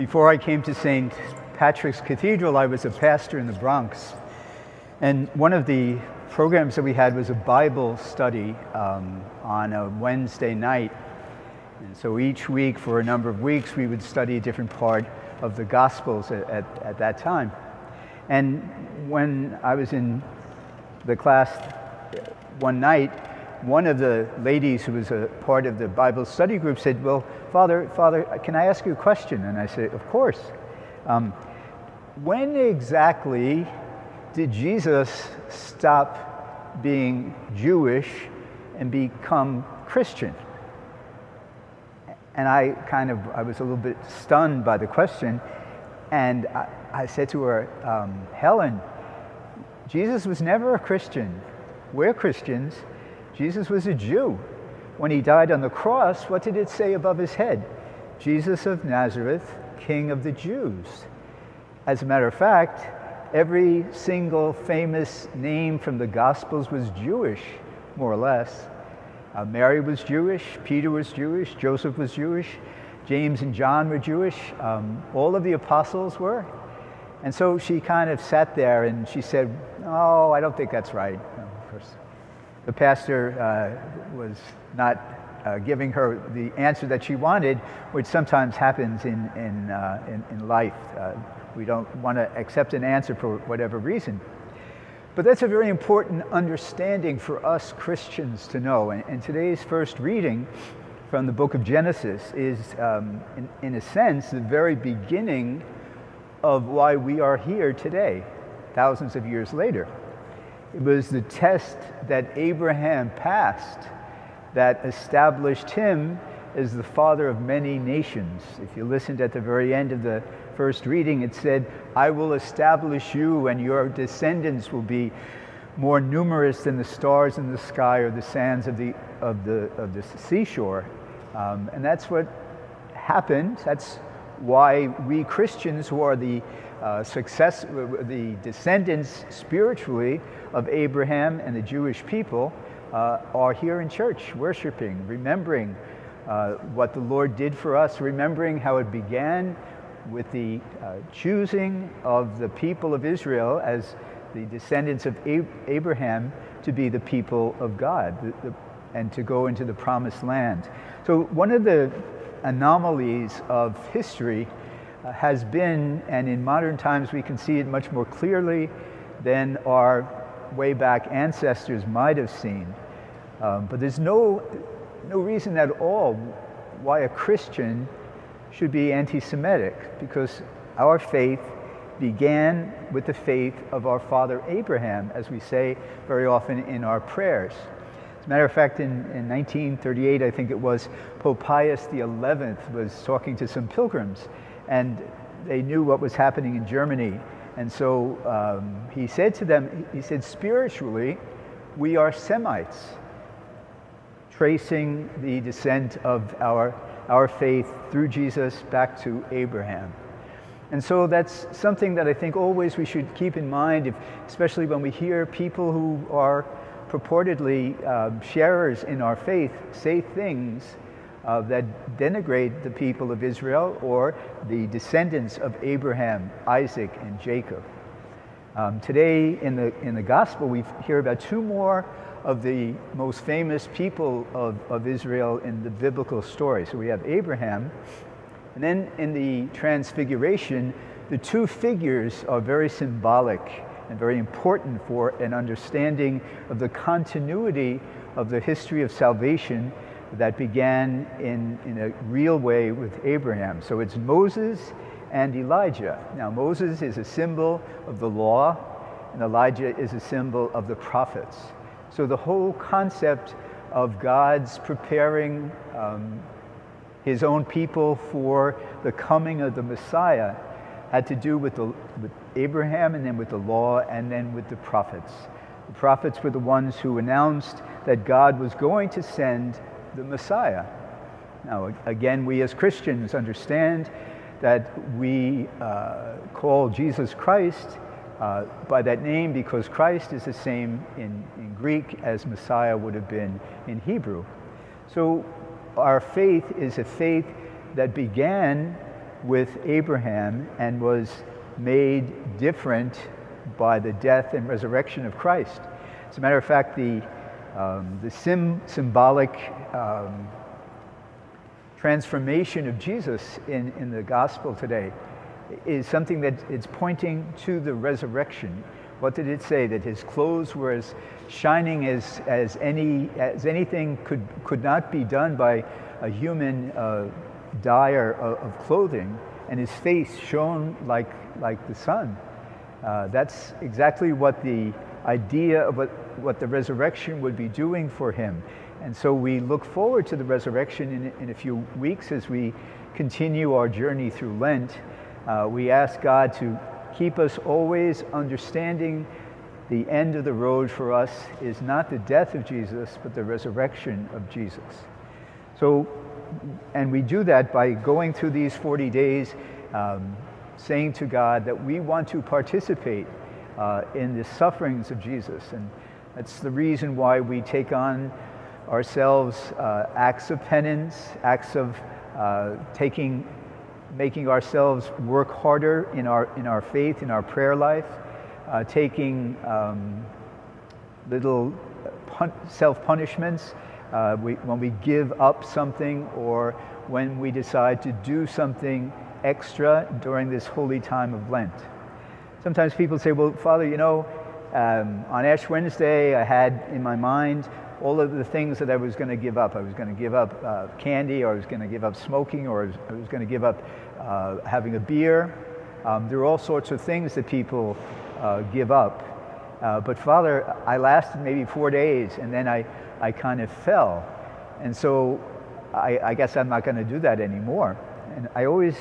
Before I came to St. Patrick's Cathedral, I was a pastor in the Bronx. And one of the programs that we had was a Bible study um, on a Wednesday night. And so each week, for a number of weeks, we would study a different part of the Gospels at, at, at that time. And when I was in the class one night, one of the ladies who was a part of the Bible study group said, Well, Father, Father, can I ask you a question? And I said, Of course. Um, when exactly did Jesus stop being Jewish and become Christian? And I kind of, I was a little bit stunned by the question. And I, I said to her, um, Helen, Jesus was never a Christian. We're Christians. Jesus was a Jew. When he died on the cross, what did it say above his head? Jesus of Nazareth, King of the Jews. As a matter of fact, every single famous name from the Gospels was Jewish, more or less. Uh, Mary was Jewish, Peter was Jewish, Joseph was Jewish, James and John were Jewish, um, all of the apostles were. And so she kind of sat there and she said, Oh, I don't think that's right. of course, the pastor uh, was not uh, giving her the answer that she wanted, which sometimes happens in, in, uh, in, in, life. Uh, we don't want to accept an answer for whatever reason. But that's a very important understanding for us Christians to know. And, and today's first reading from the book of Genesis is, um, in, in a sense, the very beginning of why we are here today, thousands of years later. It was the test that Abraham passed that established him as the father of many nations. If you listened at the very end of the first reading, it said, I will establish you, and your descendants will be more numerous than the stars in the sky or the sands of the, of the, of the seashore. Um, and that's what happened. That's why we Christians, who are the uh, success, the descendants spiritually of Abraham and the Jewish people, uh, are here in church worshiping, remembering uh, what the Lord did for us, remembering how it began with the uh, choosing of the people of Israel as the descendants of Ab- Abraham to be the people of God the, the, and to go into the promised land. So, one of the anomalies of history uh, has been, and in modern times we can see it much more clearly than our way back ancestors might have seen. Um, but there's no, no reason at all why a Christian should be anti Semitic, because our faith began with the faith of our father Abraham, as we say very often in our prayers. As a matter of fact, in, in 1938, I think it was, Pope Pius XI was talking to some pilgrims, and they knew what was happening in Germany. And so um, he said to them, he said, spiritually, we are Semites, tracing the descent of our, our faith through Jesus back to Abraham. And so that's something that I think always we should keep in mind, if, especially when we hear people who are purportedly uh, sharers in our faith say things uh, that denigrate the people of Israel or the descendants of Abraham, Isaac, and Jacob. Um, today in the, in the gospel, we hear about two more of the most famous people of, of Israel in the biblical story. So we have Abraham, and then in the Transfiguration, the two figures are very symbolic and very important for an understanding of the continuity of the history of salvation that began in, in a real way with Abraham. So it's Moses and Elijah. Now, Moses is a symbol of the law, and Elijah is a symbol of the prophets. So the whole concept of God's preparing um, his own people for the coming of the Messiah had to do with, the, with Abraham and then with the law and then with the prophets. The prophets were the ones who announced that God was going to send the Messiah. Now, again, we as Christians understand that we uh, call Jesus Christ uh, by that name because Christ is the same in, in Greek as Messiah would have been in Hebrew. So, our faith is a faith that began with Abraham and was made different by the death and resurrection of Christ. As a matter of fact, the, um, the sim- symbolic um, transformation of Jesus in, in the gospel today is something that it's pointing to the resurrection. What did it say? That his clothes were as shining as, as, any, as anything could, could not be done by a human uh, dyer of, clothing, and his face shone like, like the sun. Uh, that's exactly what the idea of what, what the resurrection would be doing for him. And so we look forward to the resurrection in, in a few weeks as we continue our journey through Lent. Uh, we ask God to keep us always understanding the end of the road for us is not the death of Jesus, but the resurrection of Jesus. So, and we do that by going through these 40 days, um, saying to God that we want to participate uh, in the sufferings of Jesus. And that's the reason why we take on ourselves uh, acts of penance, acts of uh, taking making ourselves work harder in our, in our faith, in our prayer life, uh, taking um, little self punishments uh, when we give up something or when we decide to do something extra during this holy time of Lent. Sometimes people say, Well, Father, you know, um, on Ash Wednesday, I had in my mind all of the things that I was going to give up. I was going to give up uh, candy, or I was going to give up smoking, or I was, was going to give up uh, having a beer. Um, there are all sorts of things that people uh, give up. Uh, but Father, I lasted maybe four days, and then I, I kind of fell. And so I, I guess I'm not going to do that anymore. And I always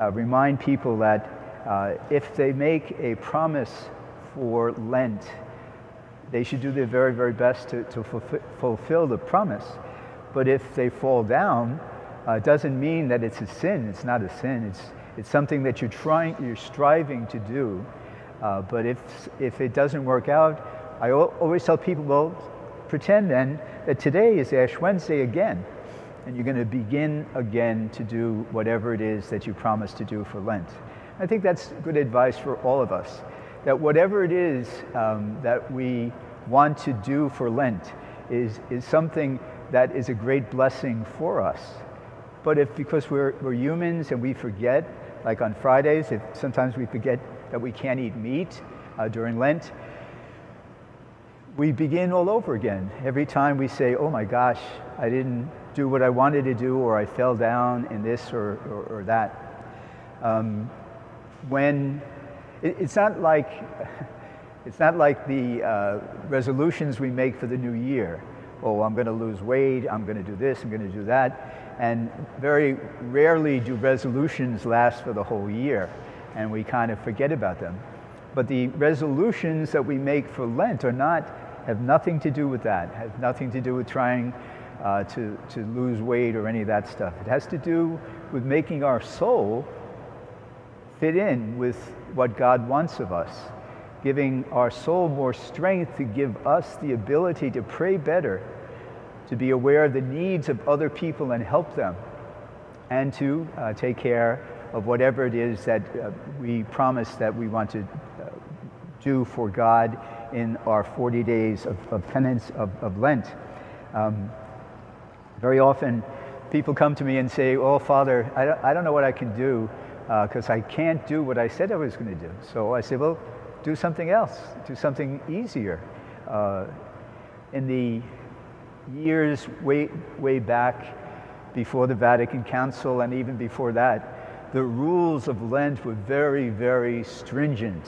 uh, remind people that uh, if they make a promise for Lent, they should do their very, very best to, to fulfill the promise. But if they fall down, uh, it doesn't mean that it's a sin. It's not a sin. It's, it's something that you're trying, you're striving to do. Uh, but if, if it doesn't work out, I always tell people, well, pretend then that today is Ash Wednesday again. And you're going to begin again to do whatever it is that you promised to do for Lent. I think that's good advice for all of us. That whatever it is um, that we want to do for Lent is, is something that is a great blessing for us. But if because we're, we're humans and we forget, like on Fridays, if sometimes we forget that we can't eat meat uh, during Lent, we begin all over again. Every time we say, oh my gosh, I didn't do what I wanted to do, or I fell down in this or, or, or that. Um, when it, it's not like It's not like the uh, resolutions we make for the new year. Oh, I'm going to lose weight, I'm going to do this, I'm going to do that. And very rarely do resolutions last for the whole year, and we kind of forget about them. But the resolutions that we make for Lent are not, have nothing to do with that, have nothing to do with trying uh, to, to lose weight or any of that stuff. It has to do with making our soul fit in with what God wants of us giving our soul more strength to give us the ability to pray better, to be aware of the needs of other people and help them, and to uh, take care of whatever it is that uh, we promise that we want to uh, do for God in our 40 days of, of penance of, of Lent. Um, very often, people come to me and say, Oh, Father, I don't, I don't know what I can do because uh, I can't do what I said I was going to do. So I say, Well, do something else, do something easier. Uh, in the years way, way back before the Vatican Council and even before that, the rules of Lent were very, very stringent.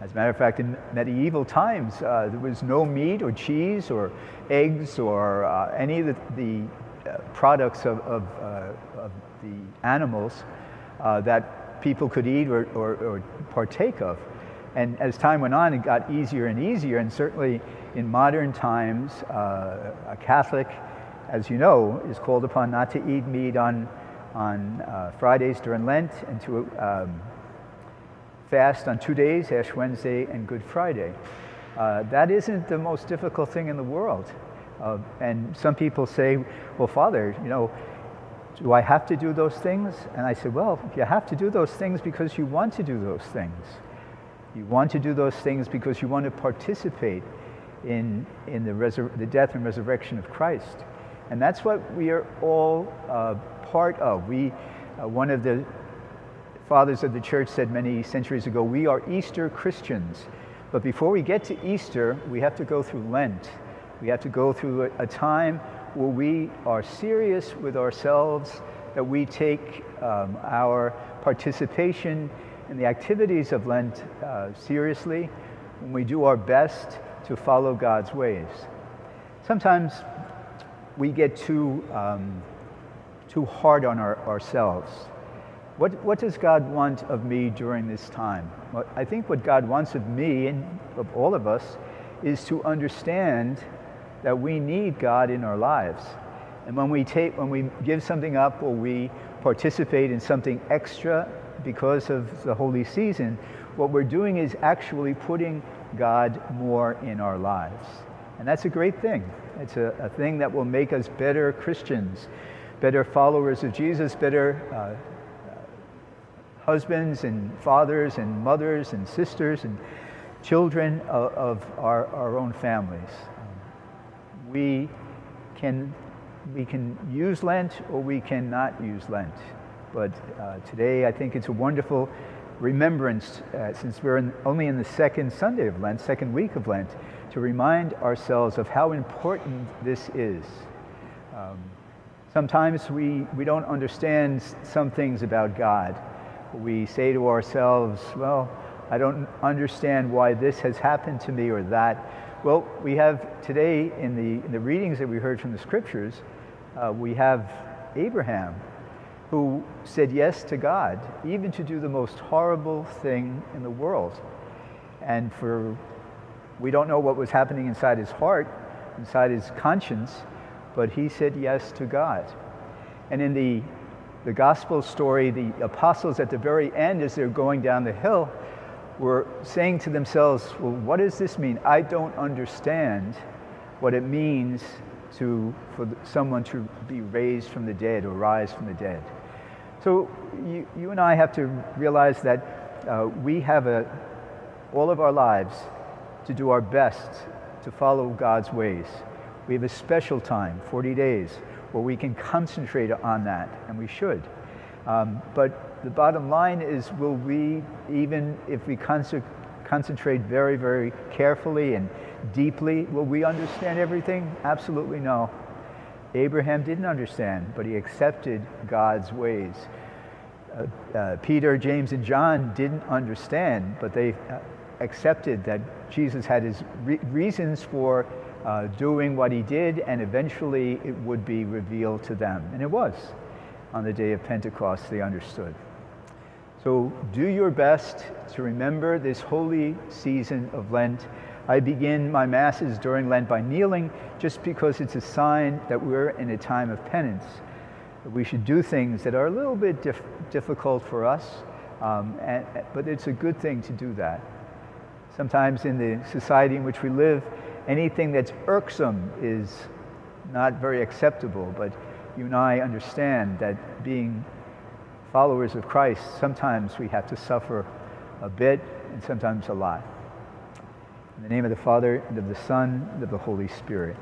As a matter of fact, in medieval times, uh, there was no meat or cheese or eggs or uh, any of the, the uh, products of, of, uh, of, the animals uh, that people could eat or, or, or partake of. And as time went on, it got easier and easier. And certainly in modern times, uh, a Catholic, as you know, is called upon not to eat meat on, on Fridays during Lent and to um, fast on two days, Ash Wednesday and Good Friday. Uh, that isn't the most difficult thing in the world. Uh, and some people say, well, Father, you know, Do I have to do those things? And I said, Well, you have to do those things because you want to do those things. You want to do those things because you want to participate in, in the, resur- the death and resurrection of Christ. And that's what we are all uh, part of. We, uh, one of the fathers of the church said many centuries ago, we are Easter Christians. But before we get to Easter, we have to go through Lent. We have to go through a, time where we are serious with ourselves, that we take um, our participation in the activities of Lent uh, seriously, and we do our best to follow God's ways. Sometimes we get too, um, too hard on our, ourselves. What, what does God want of me during this time? Well, I think what God wants of me and of all of us is to understand that we need God in our lives. And when we, take, when we give something up or we participate in something extra because of the holy season, what we're doing is actually putting God more in our lives. And that's a great thing. It's a, a thing that will make us better Christians, better followers of Jesus, better uh, husbands and fathers and mothers and sisters and children of, of our, our own families. We can, we can use Lent or we cannot use Lent. But uh, today I think it's a wonderful remembrance, uh, since we're in, only in the second Sunday of Lent, second week of Lent, to remind ourselves of how important this is. Um, sometimes we, we don't understand some things about God we say to ourselves, well, I don't understand why this has happened to me or that. Well, we have today in the, in the readings that we heard from the scriptures, uh, we have Abraham who said yes to God, even to do the most horrible thing in the world. And for, we don't know what was happening inside his heart, inside his conscience, but he said yes to God. And in the the gospel story, the apostles at the very end, as they're going down the hill, were saying to themselves, Well, what does this mean? I don't understand what it means to, for someone to be raised from the dead or rise from the dead. So you, you and I have to realize that uh, we have a, all of our lives to do our best to follow God's ways. We have a special time, 40 days, where we can concentrate on that, and we should. Um, but the bottom line is will we, even if we concentrate very, very carefully and deeply, will we understand everything? Absolutely no. Abraham didn't understand, but he accepted God's ways. Uh, uh, Peter, James, and John didn't understand, but they uh, accepted that Jesus had his re- reasons for uh, doing what he did, and eventually it would be revealed to them. And it was. On the day of Pentecost, they understood. So do your best to remember this holy season of Lent. I begin my Masses during Lent by kneeling just because it's a sign that we're in a time of penance. We should do things that are a little bit dif- difficult for us, um, and, but it's a good thing to do that. Sometimes in the society in which we live, anything that's irksome is not very acceptable, but you and I understand that being followers of Christ, sometimes we have to suffer a bit and sometimes a lot. In the name of the Father, and of the Son, and of the Holy Spirit.